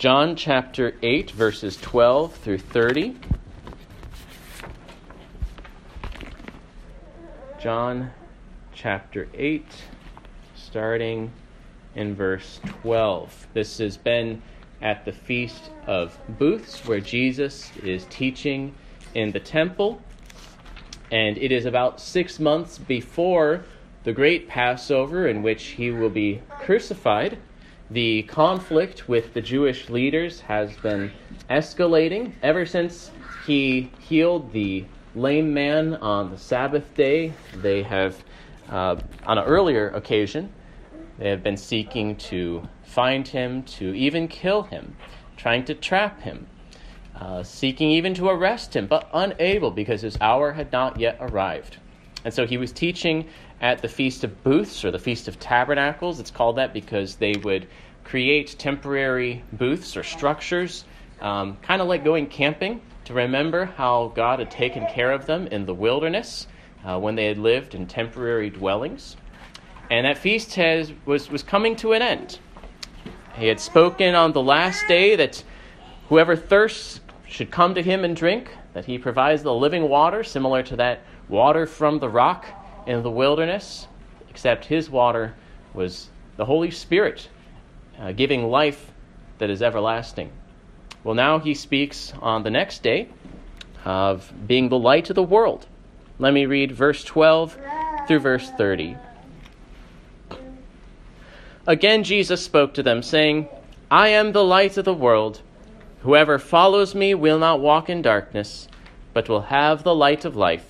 John chapter 8, verses 12 through 30. John chapter 8, starting in verse 12. This has been at the Feast of Booths, where Jesus is teaching in the temple. And it is about six months before the great Passover in which he will be crucified. The conflict with the Jewish leaders has been escalating ever since he healed the lame man on the Sabbath day. They have, uh, on an earlier occasion, they have been seeking to find him, to even kill him, trying to trap him, uh, seeking even to arrest him, but unable because his hour had not yet arrived. And so he was teaching at the Feast of Booths or the Feast of Tabernacles. It's called that because they would create temporary booths or structures, um, kind of like going camping, to remember how God had taken care of them in the wilderness uh, when they had lived in temporary dwellings. And that feast has, was, was coming to an end. He had spoken on the last day that whoever thirsts should come to him and drink, that he provides the living water, similar to that water from the rock in the wilderness, except his water was the Holy Spirit, uh, giving life that is everlasting. Well, now he speaks on the next day of being the light of the world. Let me read verse 12 through verse 30. Again, Jesus spoke to them, saying, I am the light of the world. Whoever follows me will not walk in darkness, but will have the light of life.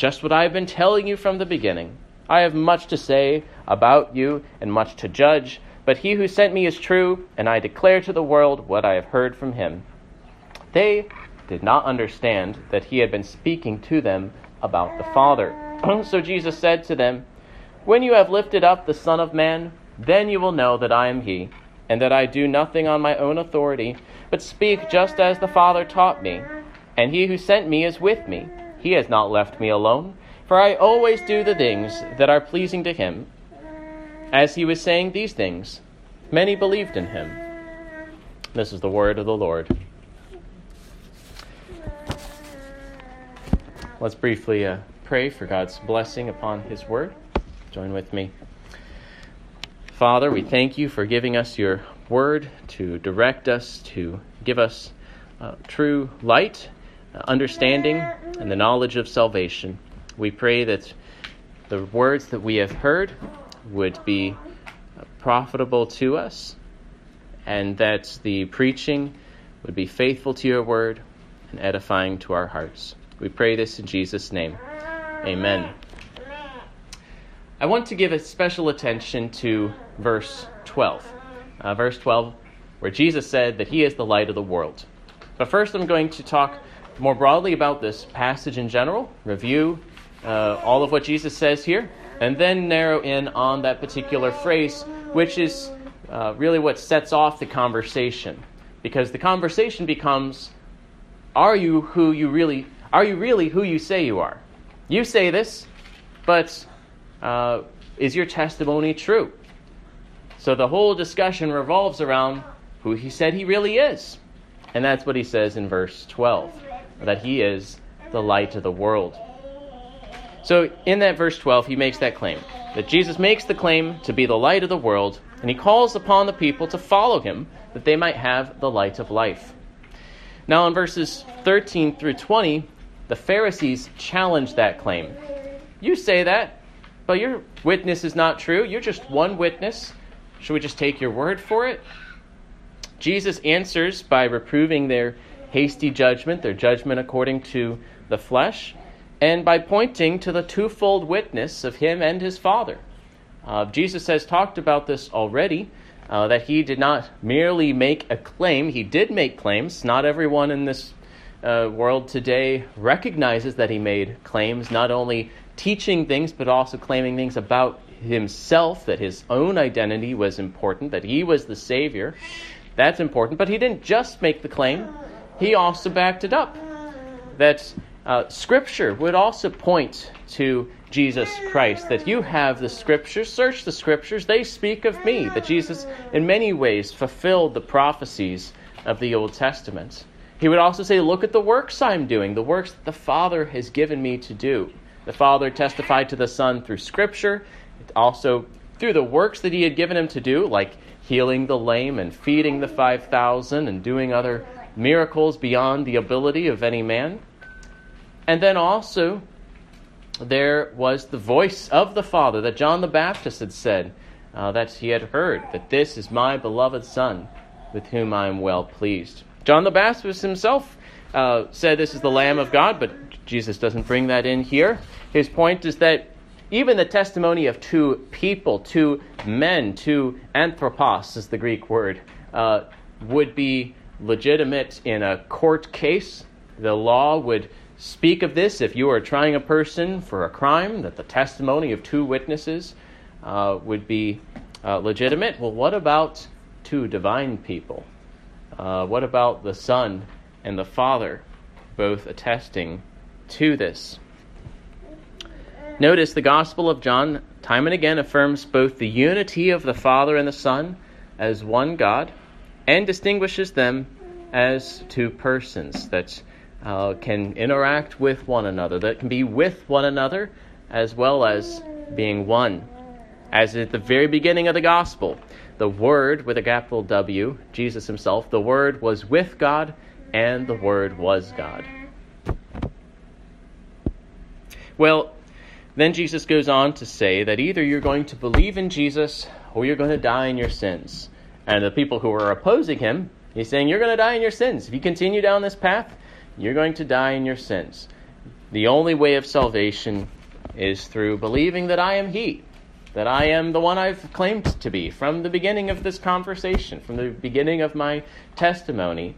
Just what I have been telling you from the beginning. I have much to say about you and much to judge. But he who sent me is true, and I declare to the world what I have heard from him. They did not understand that he had been speaking to them about the Father. so Jesus said to them, When you have lifted up the Son of Man, then you will know that I am he, and that I do nothing on my own authority, but speak just as the Father taught me. And he who sent me is with me. He has not left me alone, for I always do the things that are pleasing to him. As he was saying these things, many believed in him. This is the word of the Lord. Let's briefly uh, pray for God's blessing upon his word. Join with me. Father, we thank you for giving us your word to direct us, to give us uh, true light, understanding, and the knowledge of salvation. We pray that the words that we have heard would be profitable to us, and that the preaching would be faithful to your word and edifying to our hearts. We pray this in Jesus' name. Amen. I want to give a special attention to verse 12. Uh, verse 12, where Jesus said that he is the light of the world. But first, I'm going to talk more broadly about this passage in general, review uh, all of what Jesus says here, and then narrow in on that particular phrase, which is uh, really what sets off the conversation. because the conversation becomes are you who you really are you really who you say you are? You say this, but uh, is your testimony true? So the whole discussion revolves around who he said he really is. And that's what he says in verse 12 that he is the light of the world. So in that verse 12, he makes that claim that Jesus makes the claim to be the light of the world, and he calls upon the people to follow him that they might have the light of life. Now, in verses 13 through 20, the Pharisees challenge that claim. You say that, but your witness is not true. You're just one witness. Should we just take your word for it? Jesus answers by reproving their hasty judgment, their judgment according to the flesh, and by pointing to the twofold witness of him and his Father. Uh, Jesus has talked about this already, uh, that he did not merely make a claim, he did make claims. Not everyone in this uh, world today recognizes that he made claims, not only teaching things, but also claiming things about himself, that his own identity was important, that he was the Savior. That's important. But he didn't just make the claim, he also backed it up. That uh, Scripture would also point to Jesus Christ, that you have the Scriptures, search the Scriptures, they speak of me, that Jesus in many ways fulfilled the prophecies of the Old Testament. He would also say, Look at the works I'm doing, the works that the Father has given me to do. The Father testified to the Son through Scripture, also through the works that He had given him to do, like healing the lame and feeding the 5,000 and doing other miracles beyond the ability of any man. And then also, there was the voice of the Father that John the Baptist had said uh, that he had heard, that this is my beloved Son, with whom I am well pleased. John the Baptist himself uh, said this is the Lamb of God, but Jesus doesn't bring that in here. His point is that even the testimony of two people, two men, two anthropos is the Greek word, uh, would be legitimate in a court case. The law would speak of this if you are trying a person for a crime, that the testimony of two witnesses uh, would be uh, legitimate. Well, what about two divine people? Uh, what about the Son and the Father both attesting to this? Notice the Gospel of John time and again affirms both the unity of the Father and the Son as one God and distinguishes them as two persons that uh, can interact with one another, that can be with one another as well as being one. As at the very beginning of the gospel, the Word with a capital W, Jesus Himself, the Word was with God and the Word was God. Well, then Jesus goes on to say that either you're going to believe in Jesus or you're going to die in your sins. And the people who are opposing him, he's saying, You're going to die in your sins. If you continue down this path, you're going to die in your sins. The only way of salvation is through believing that I am He, that I am the one I've claimed to be from the beginning of this conversation, from the beginning of my testimony,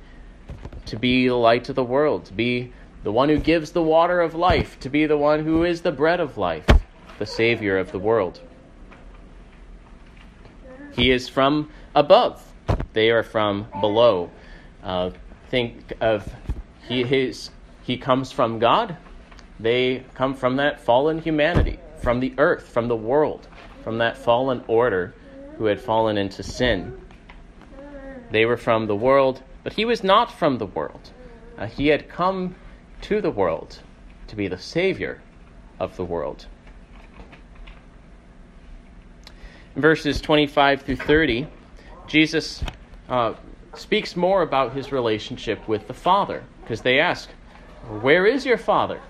to be the light of the world, to be the one who gives the water of life, to be the one who is the bread of life, the Savior of the world. He is from above, they are from below. Uh, think of he, his, he comes from God. They come from that fallen humanity, from the earth, from the world, from that fallen order who had fallen into sin. They were from the world, but he was not from the world. Uh, he had come to the world to be the Savior of the world. Verses 25 through 30, Jesus uh, speaks more about his relationship with the Father because they ask, Where is your Father?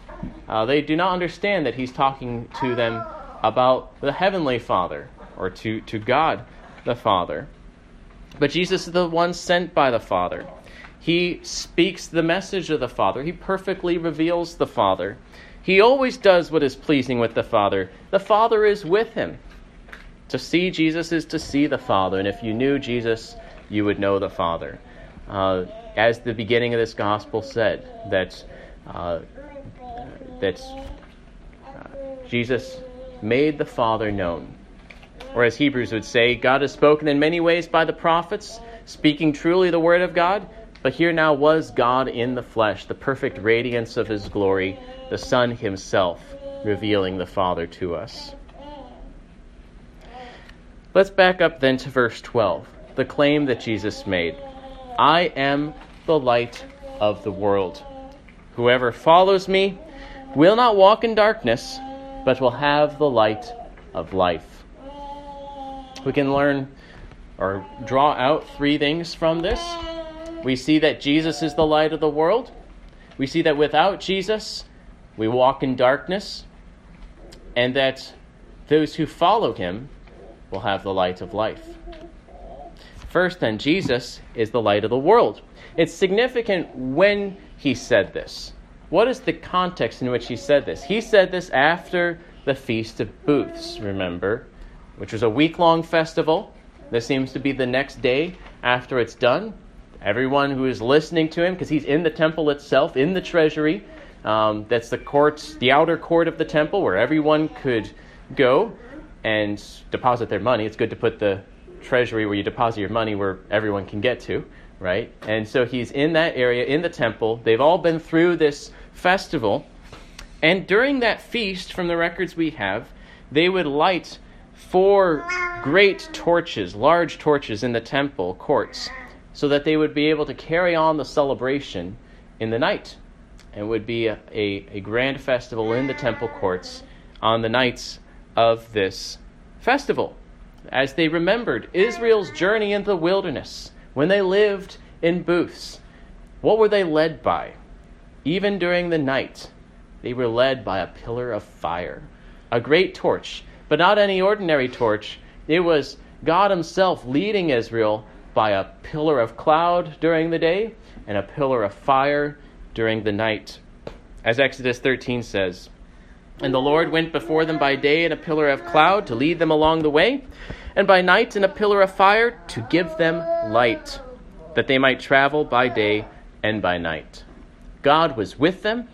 Uh, they do not understand that he's talking to them about the Heavenly Father or to, to God the Father. But Jesus is the one sent by the Father. He speaks the message of the Father, he perfectly reveals the Father. He always does what is pleasing with the Father. The Father is with him. To see Jesus is to see the Father, and if you knew Jesus, you would know the Father. Uh, as the beginning of this gospel said, that uh, that uh, Jesus made the Father known. Or as Hebrews would say, God has spoken in many ways by the prophets. speaking truly the Word of God, but here now was God in the flesh, the perfect radiance of His glory, the Son Himself revealing the Father to us. Let's back up then to verse 12, the claim that Jesus made I am the light of the world. Whoever follows me will not walk in darkness, but will have the light of life. We can learn or draw out three things from this. We see that Jesus is the light of the world. We see that without Jesus, we walk in darkness, and that those who follow him will have the light of life. First, then, Jesus is the light of the world. It's significant when he said this. What is the context in which he said this? He said this after the Feast of Booths, remember, which was a week long festival. This seems to be the next day after it's done. Everyone who is listening to him, because he's in the temple itself, in the treasury, um, that's the court, the outer court of the temple, where everyone could go and deposit their money. It's good to put the treasury where you deposit your money where everyone can get to, right? And so he's in that area, in the temple. They've all been through this festival. And during that feast, from the records we have, they would light four great torches, large torches in the temple courts, so that they would be able to carry on the celebration in the night and would be a, a, a grand festival in the temple courts on the nights of this festival. As they remembered Israel's journey in the wilderness, when they lived in booths, what were they led by? Even during the night, they were led by a pillar of fire, a great torch, but not any ordinary torch. It was God Himself leading Israel by a pillar of cloud during the day and a pillar of fire during the night. As Exodus 13 says, And the Lord went before them by day in a pillar of cloud to lead them along the way, and by night in a pillar of fire to give them light, that they might travel by day and by night. God was with them,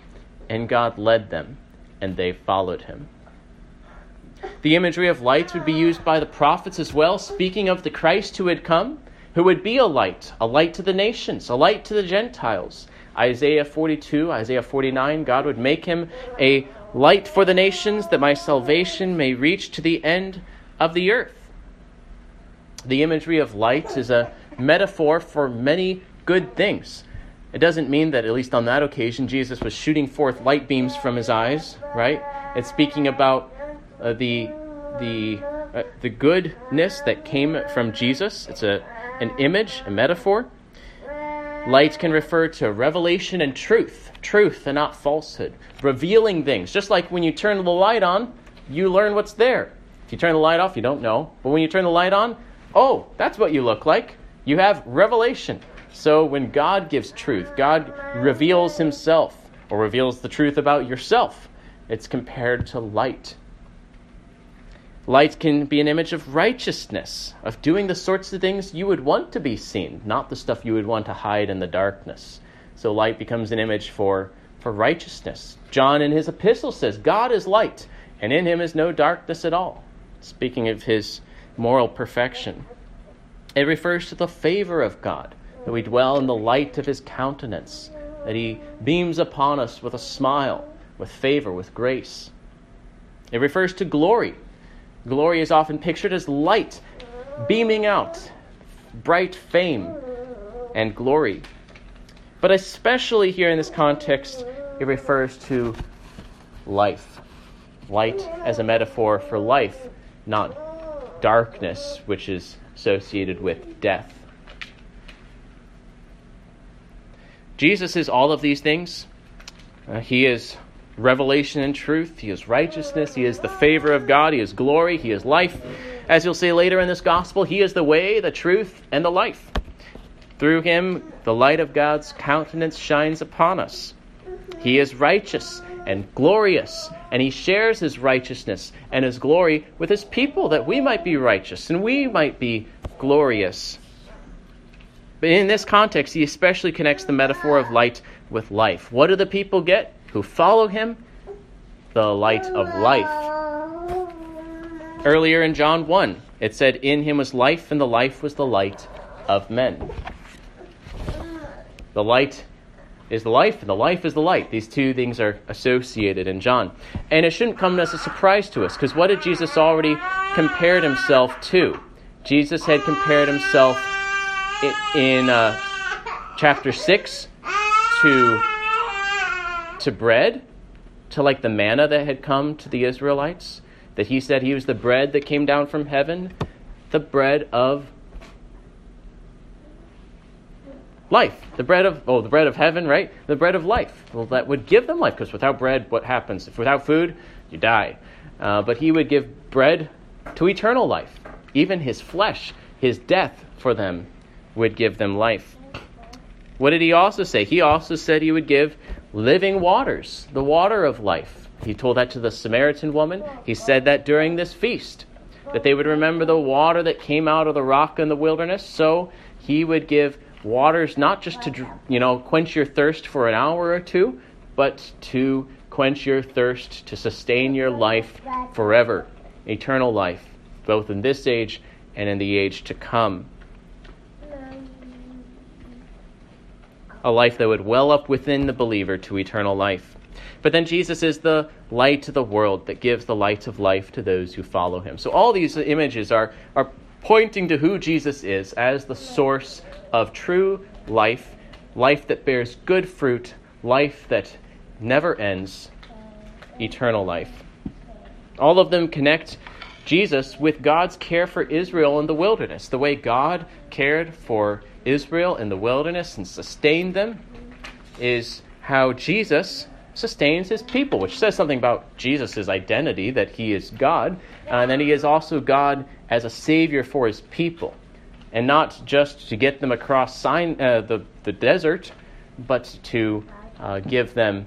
and God led them, and they followed him. The imagery of lights would be used by the prophets as well, speaking of the Christ who had come, who would be a light, a light to the nations, a light to the Gentiles. Isaiah 42, Isaiah 49, God would make him a light for the nations that my salvation may reach to the end of the earth. The imagery of light is a metaphor for many good things. It doesn't mean that, at least on that occasion, Jesus was shooting forth light beams from his eyes, right? It's speaking about uh, the, the, uh, the goodness that came from Jesus. It's a, an image, a metaphor. Light can refer to revelation and truth, truth and not falsehood, revealing things. Just like when you turn the light on, you learn what's there. If you turn the light off, you don't know. But when you turn the light on, oh, that's what you look like. You have revelation. So when God gives truth, God reveals himself or reveals the truth about yourself, it's compared to light. Light can be an image of righteousness, of doing the sorts of things you would want to be seen, not the stuff you would want to hide in the darkness. So light becomes an image for, for righteousness. John in his epistle says, God is light, and in him is no darkness at all. Speaking of his moral perfection. It refers to the favor of God, that we dwell in the light of his countenance, that he beams upon us with a smile, with favor, with grace. It refers to glory, Glory is often pictured as light beaming out, bright fame and glory. But especially here in this context, it refers to life. Light as a metaphor for life, not darkness, which is associated with death. Jesus is all of these things. Uh, he is revelation and truth. He is righteousness. He is the favor of God. He is glory. He is life. As you'll see later in this gospel, He is the way, the truth, and the life. Through Him, the light of God's countenance shines upon us. He is righteous and glorious, and He shares His righteousness and His glory with His people that we might be righteous and we might be glorious. But in this context, He especially connects the metaphor of light with life. What do the people get? who follow him the light of life. Earlier in John 1, it said, In him was life, and the life was the light of men. The light is the life, and the life is the light. These two things are associated in John. And it shouldn't come as a surprise to us, because what did Jesus already compared himself to? Jesus had compared himself in, uh, chapter 6 to, to bread, to like the manna that had come to the Israelites, that he said he was the bread that came down from heaven, the bread of life. The bread of oh, the bread of heaven, right? The bread of life. Well, that would give them life, because without bread, what happens? If without food, you die. Uh, but he would give bread to eternal life. Even his flesh, his death for them, would give them life. What did he also say? He also said he would give living waters, the water of life. He told that to the Samaritan woman. He said that during this feast, that they would remember the water that came out of the rock in the wilderness. So he would give waters not just to you know quench your thirst for an hour or two, but to quench your thirst to sustain your life forever, eternal life, both in this age and in the age to come. A life that would well up within the believer to eternal life. But then Jesus is the light of the world that gives the light of life to those who follow him. So all these images are, are pointing to who Jesus is as the source of true life, life that bears good fruit, life that never ends, eternal life. All of them connect Jesus with God's care for Israel in the wilderness. The way God cared for Israel in the wilderness and sustained them is how Jesus sustains his people, which says something about Jesus' identity, that he is God, and then he is also God as a Savior for his people and not just to get them across sign, uh, the, the desert, but to uh, give them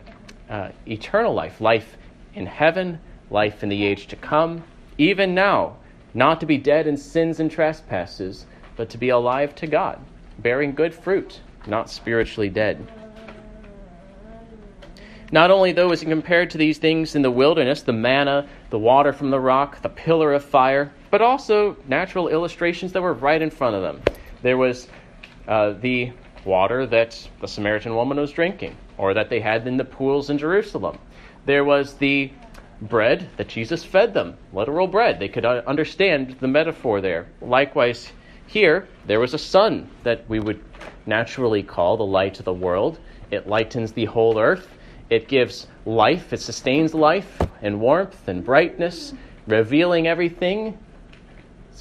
uh, eternal life, life in heaven, life in the age to come, even now, not to be dead in sins and trespasses, but to be alive to God, bearing good fruit, not spiritually dead. Not only, though, it compared to these things in the wilderness the manna, the water from the rock, the pillar of fire but also natural illustrations that were right in front of them. There was uh, the water that the Samaritan woman was drinking, or that they had in the pools in Jerusalem. There was the bread that Jesus fed them, literal bread. They could uh, understand the metaphor there. Likewise, here, there was a sun that we would naturally call the light of the world. It lightens the whole earth. It gives life, it sustains life and warmth and brightness, revealing everything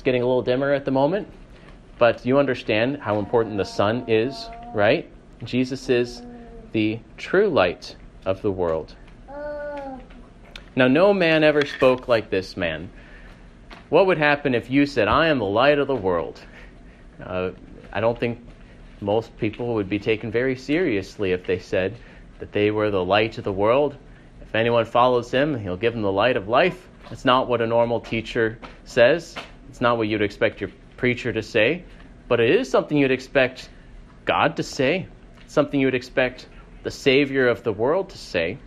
it's getting a little dimmer at the moment, but you understand how important the sun is, right? Jesus is the true light of the world. Now, no man ever spoke like this man. What would happen if you said, I am the light of the world? Uh, I don't think most people would be taken very seriously if they said that they were the light of the world. If anyone follows him, he'll give them the light of life. That's not what a normal teacher says. It's not what you'd expect your preacher to say, but it is something you'd expect God to say, It's something you would expect the Savior of the world to say.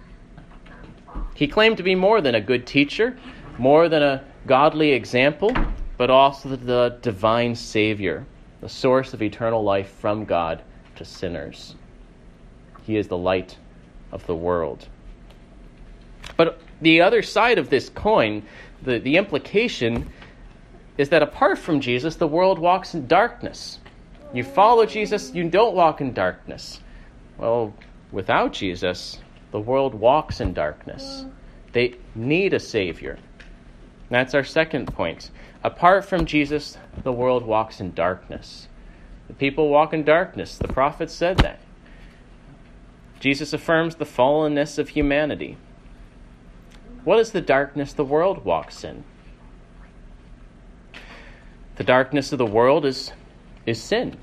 He claimed to be more than a good teacher, more than a godly example, but also the divine Savior, the source of eternal life from God to sinners. He is the light of the world. But the other side of this coin, the, the implication is that apart from Jesus, the world walks in darkness. You follow Jesus, you don't walk in darkness. Well, without Jesus, the world walks in darkness. They need a Savior. That's our second point. Apart from Jesus, the world walks in darkness. The people walk in darkness. The prophet said that. Jesus affirms the fallenness of humanity. What is the darkness the world walks in? The darkness of the world is, is sin.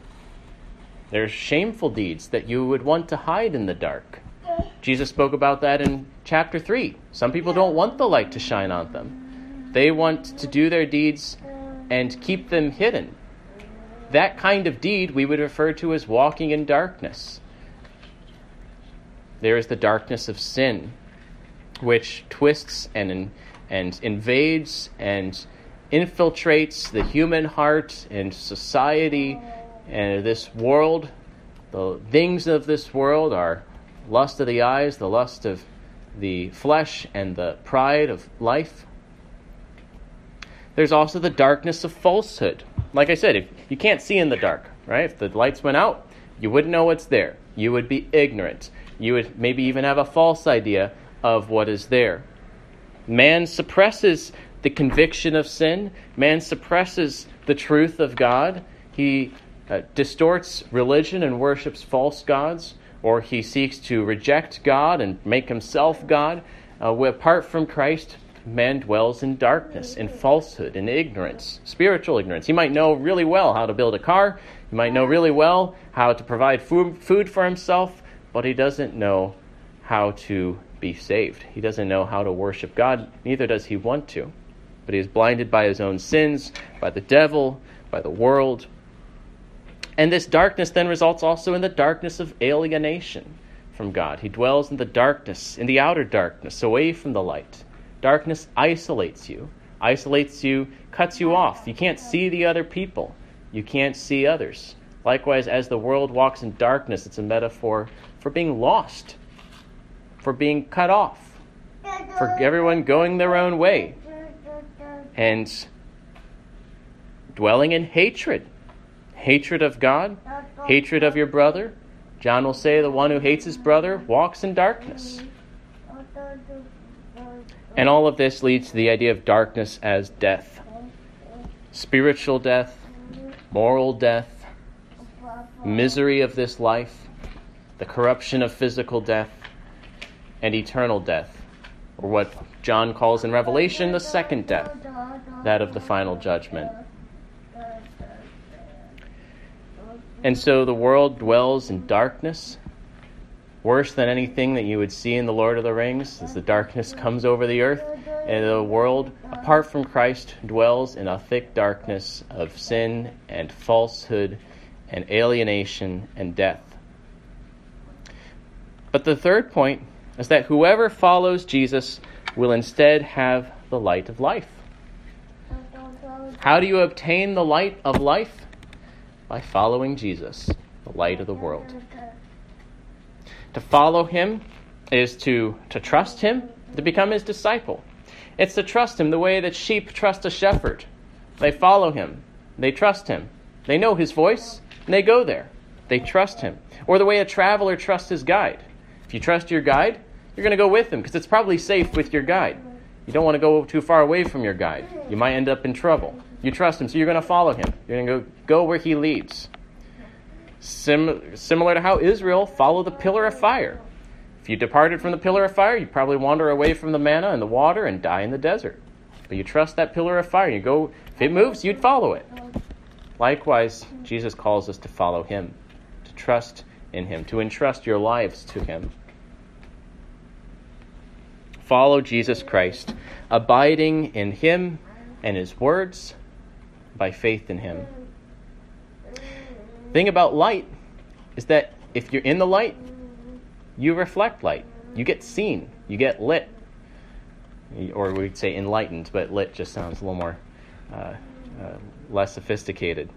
There's shameful deeds that you would want to hide in the dark. Jesus spoke about that in chapter 3. Some people don't want the light to shine on them, they want to do their deeds and keep them hidden. That kind of deed we would refer to as walking in darkness. There is the darkness of sin, which twists and, and invades and infiltrates the human heart and society And this world, the things of this world are lust of the eyes, the lust of the flesh, and the pride of life. There's also the darkness of falsehood. Like I said, if you can't see in the dark, right? If the lights went out, you wouldn't know what's there. You would be ignorant. You would maybe even have a false idea of what is there. Man suppresses the conviction of sin, man suppresses the truth of God. He uh, distorts religion and worships false gods, or he seeks to reject God and make himself God. Uh, apart from Christ, man dwells in darkness, in falsehood, in ignorance, spiritual ignorance. He might know really well how to build a car, he might know really well how to provide food, food for himself, but he doesn't know how to be saved. He doesn't know how to worship God, neither does he want to. But he is blinded by his own sins, by the devil, by the world. And this darkness then results also in the darkness of alienation from God. He dwells in the darkness, in the outer darkness, away from the light. Darkness isolates you, isolates you, cuts you off. You can't see the other people, you can't see others. Likewise, as the world walks in darkness, it's a metaphor for being lost, for being cut off, for everyone going their own way, and dwelling in hatred hatred of God, hatred of your brother. John will say the one who hates his brother walks in darkness. And all of this leads to the idea of darkness as death spiritual death, moral death, misery of this life, the corruption of physical death, and eternal death, or what John calls in Revelation the second death, that of the final judgment. And so the world dwells in darkness worse than anything that you would see in the Lord of the Rings, as the darkness comes over the earth, and the world, apart from Christ, dwells in a thick darkness of sin and falsehood and alienation and death. But the third point is that whoever follows Jesus will instead have the light of life. How do you obtain the light of life? By following Jesus, the light of the world. To follow him is to, to trust him, to become his disciple. It's to trust him the way that sheep trust a shepherd. They follow him, they trust him, they know his voice, and they go there. They trust him. Or the way a traveler trusts his guide. If you trust your guide, you're going to go with him because it's probably safe with your guide. You don't want to go too far away from your guide. You might end up in trouble. You trust him, so you're going to follow him. You're going to go, go where he leads. Sim- similar to how Israel followed the pillar of fire. If you departed from the pillar of fire, you'd probably wander away from the manna and the water and die in the desert. But you trust that pillar of fire. You go, if it moves, you'd follow it. Likewise, Jesus calls us to follow him, to trust in him, to entrust your lives to him. Follow Jesus Christ, abiding in him and his words by faith in him thing about light is that if you're in the light, you reflect light. You get seen. You get lit. Or we'd say enlightened, but lit just sounds a little more uh, uh, less sophisticated.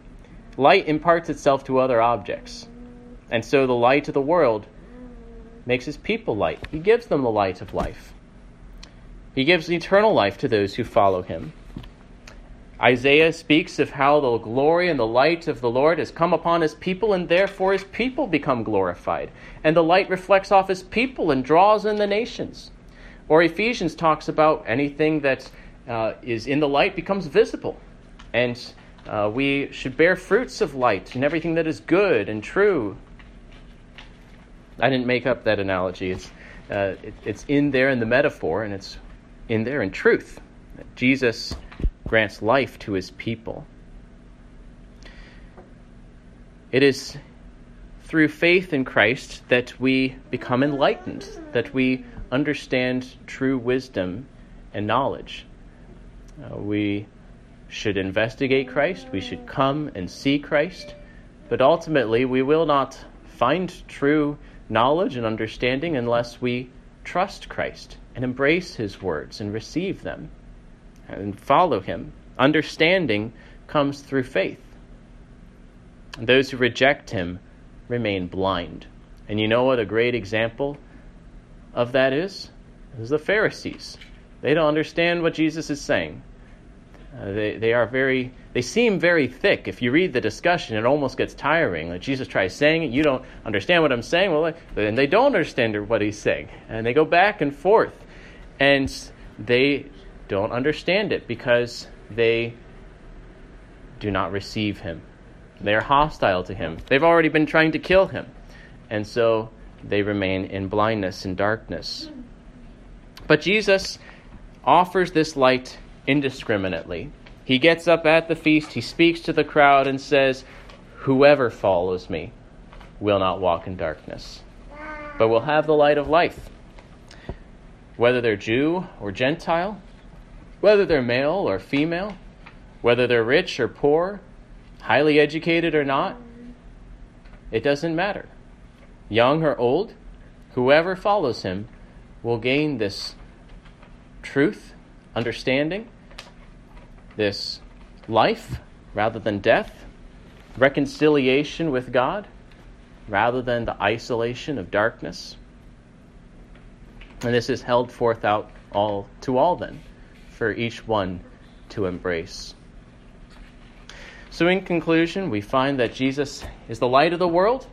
Light imparts itself to other objects. And so the light of the world makes his people light. He gives them the light of life. He gives eternal life to those who follow him. Isaiah speaks of how the glory and the light of the Lord has come upon his people, and therefore his people become glorified. And the light reflects off his people and draws in the nations. Or Ephesians talks about anything that uh, is in the light becomes visible. And uh, we should bear fruits of light and everything that is good and true. I didn't make up that analogy. It's, uh, it, it's in there in the metaphor, and it's in there in truth. Jesus grants life to his people. It is through faith in Christ that we become enlightened, that we understand true wisdom and knowledge. Uh, we should investigate Christ, we should come and see Christ, but ultimately we will not find true knowledge and understanding unless we trust Christ and embrace his words and receive them and follow him. Understanding comes through faith. Those who reject him remain blind. And you know what a great example of that is? Is the Pharisees. They don't understand what Jesus is saying. Uh, they, they are very, they seem very thick. If you read the discussion, it almost gets tiring. Like Jesus tries saying it, you don't understand what I'm saying. Well, and they don't understand what he's saying. And they go back and forth. And they don't understand it because they do not receive him. They are hostile to him. They've already been trying to kill him. And so they remain in blindness and darkness. But Jesus offers this light indiscriminately. He gets up at the feast, he speaks to the crowd, and says, Whoever follows me will not walk in darkness, but will have the light of life. Whether they're Jew or Gentile, whether they're male or female, whether they're rich or poor, highly educated or not, it doesn't matter. Young or old, whoever follows him will gain this truth, understanding, this life rather than death, reconciliation with God rather than the isolation of darkness. And this is held forth out all to all then for each one to embrace. So in conclusion, we find that Jesus is the light of the world.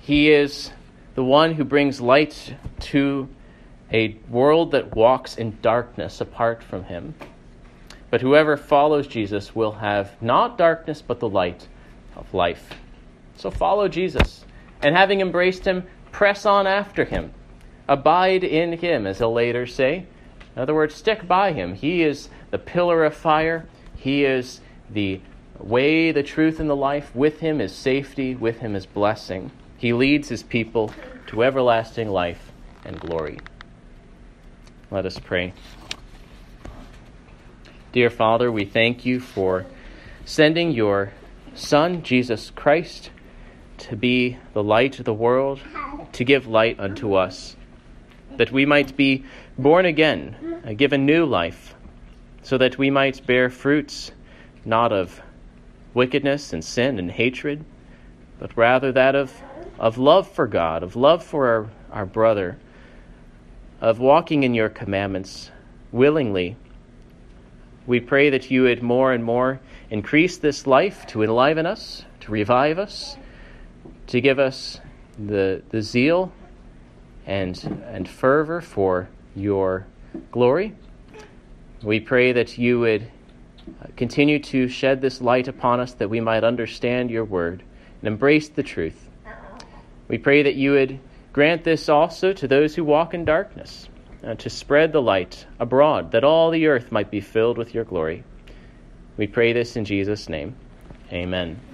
He is the one who brings light to a world that walks in darkness apart from him. But whoever follows Jesus will have not darkness, but the light of life. So follow Jesus. And having embraced him, press on after him. Abide in him, as he'll later say. In other words, stick by him. He is the pillar of fire. He is the way, the truth, and the life. With him is safety. With him is blessing. He leads his people to everlasting life and glory. Let us pray. Dear Father, we thank you for sending your Son, Jesus Christ, to be the light of the world, to give light unto us, that we might be born again, uh, given new life, so that we might bear fruits not of wickedness and sin and hatred, but rather that of, of love for God, of love for our, our brother of walking in your commandments willingly. We pray that you would more and more increase this life to enliven us, to revive us, to give us the, the zeal and, and fervor for your glory. We pray that you would continue to shed this light upon us that we might understand your word and embrace the truth. We pray that you would Grant this also to those who walk in darkness, uh, to spread the light abroad, that all the earth might be filled with your glory. We pray this in Jesus' name. Amen.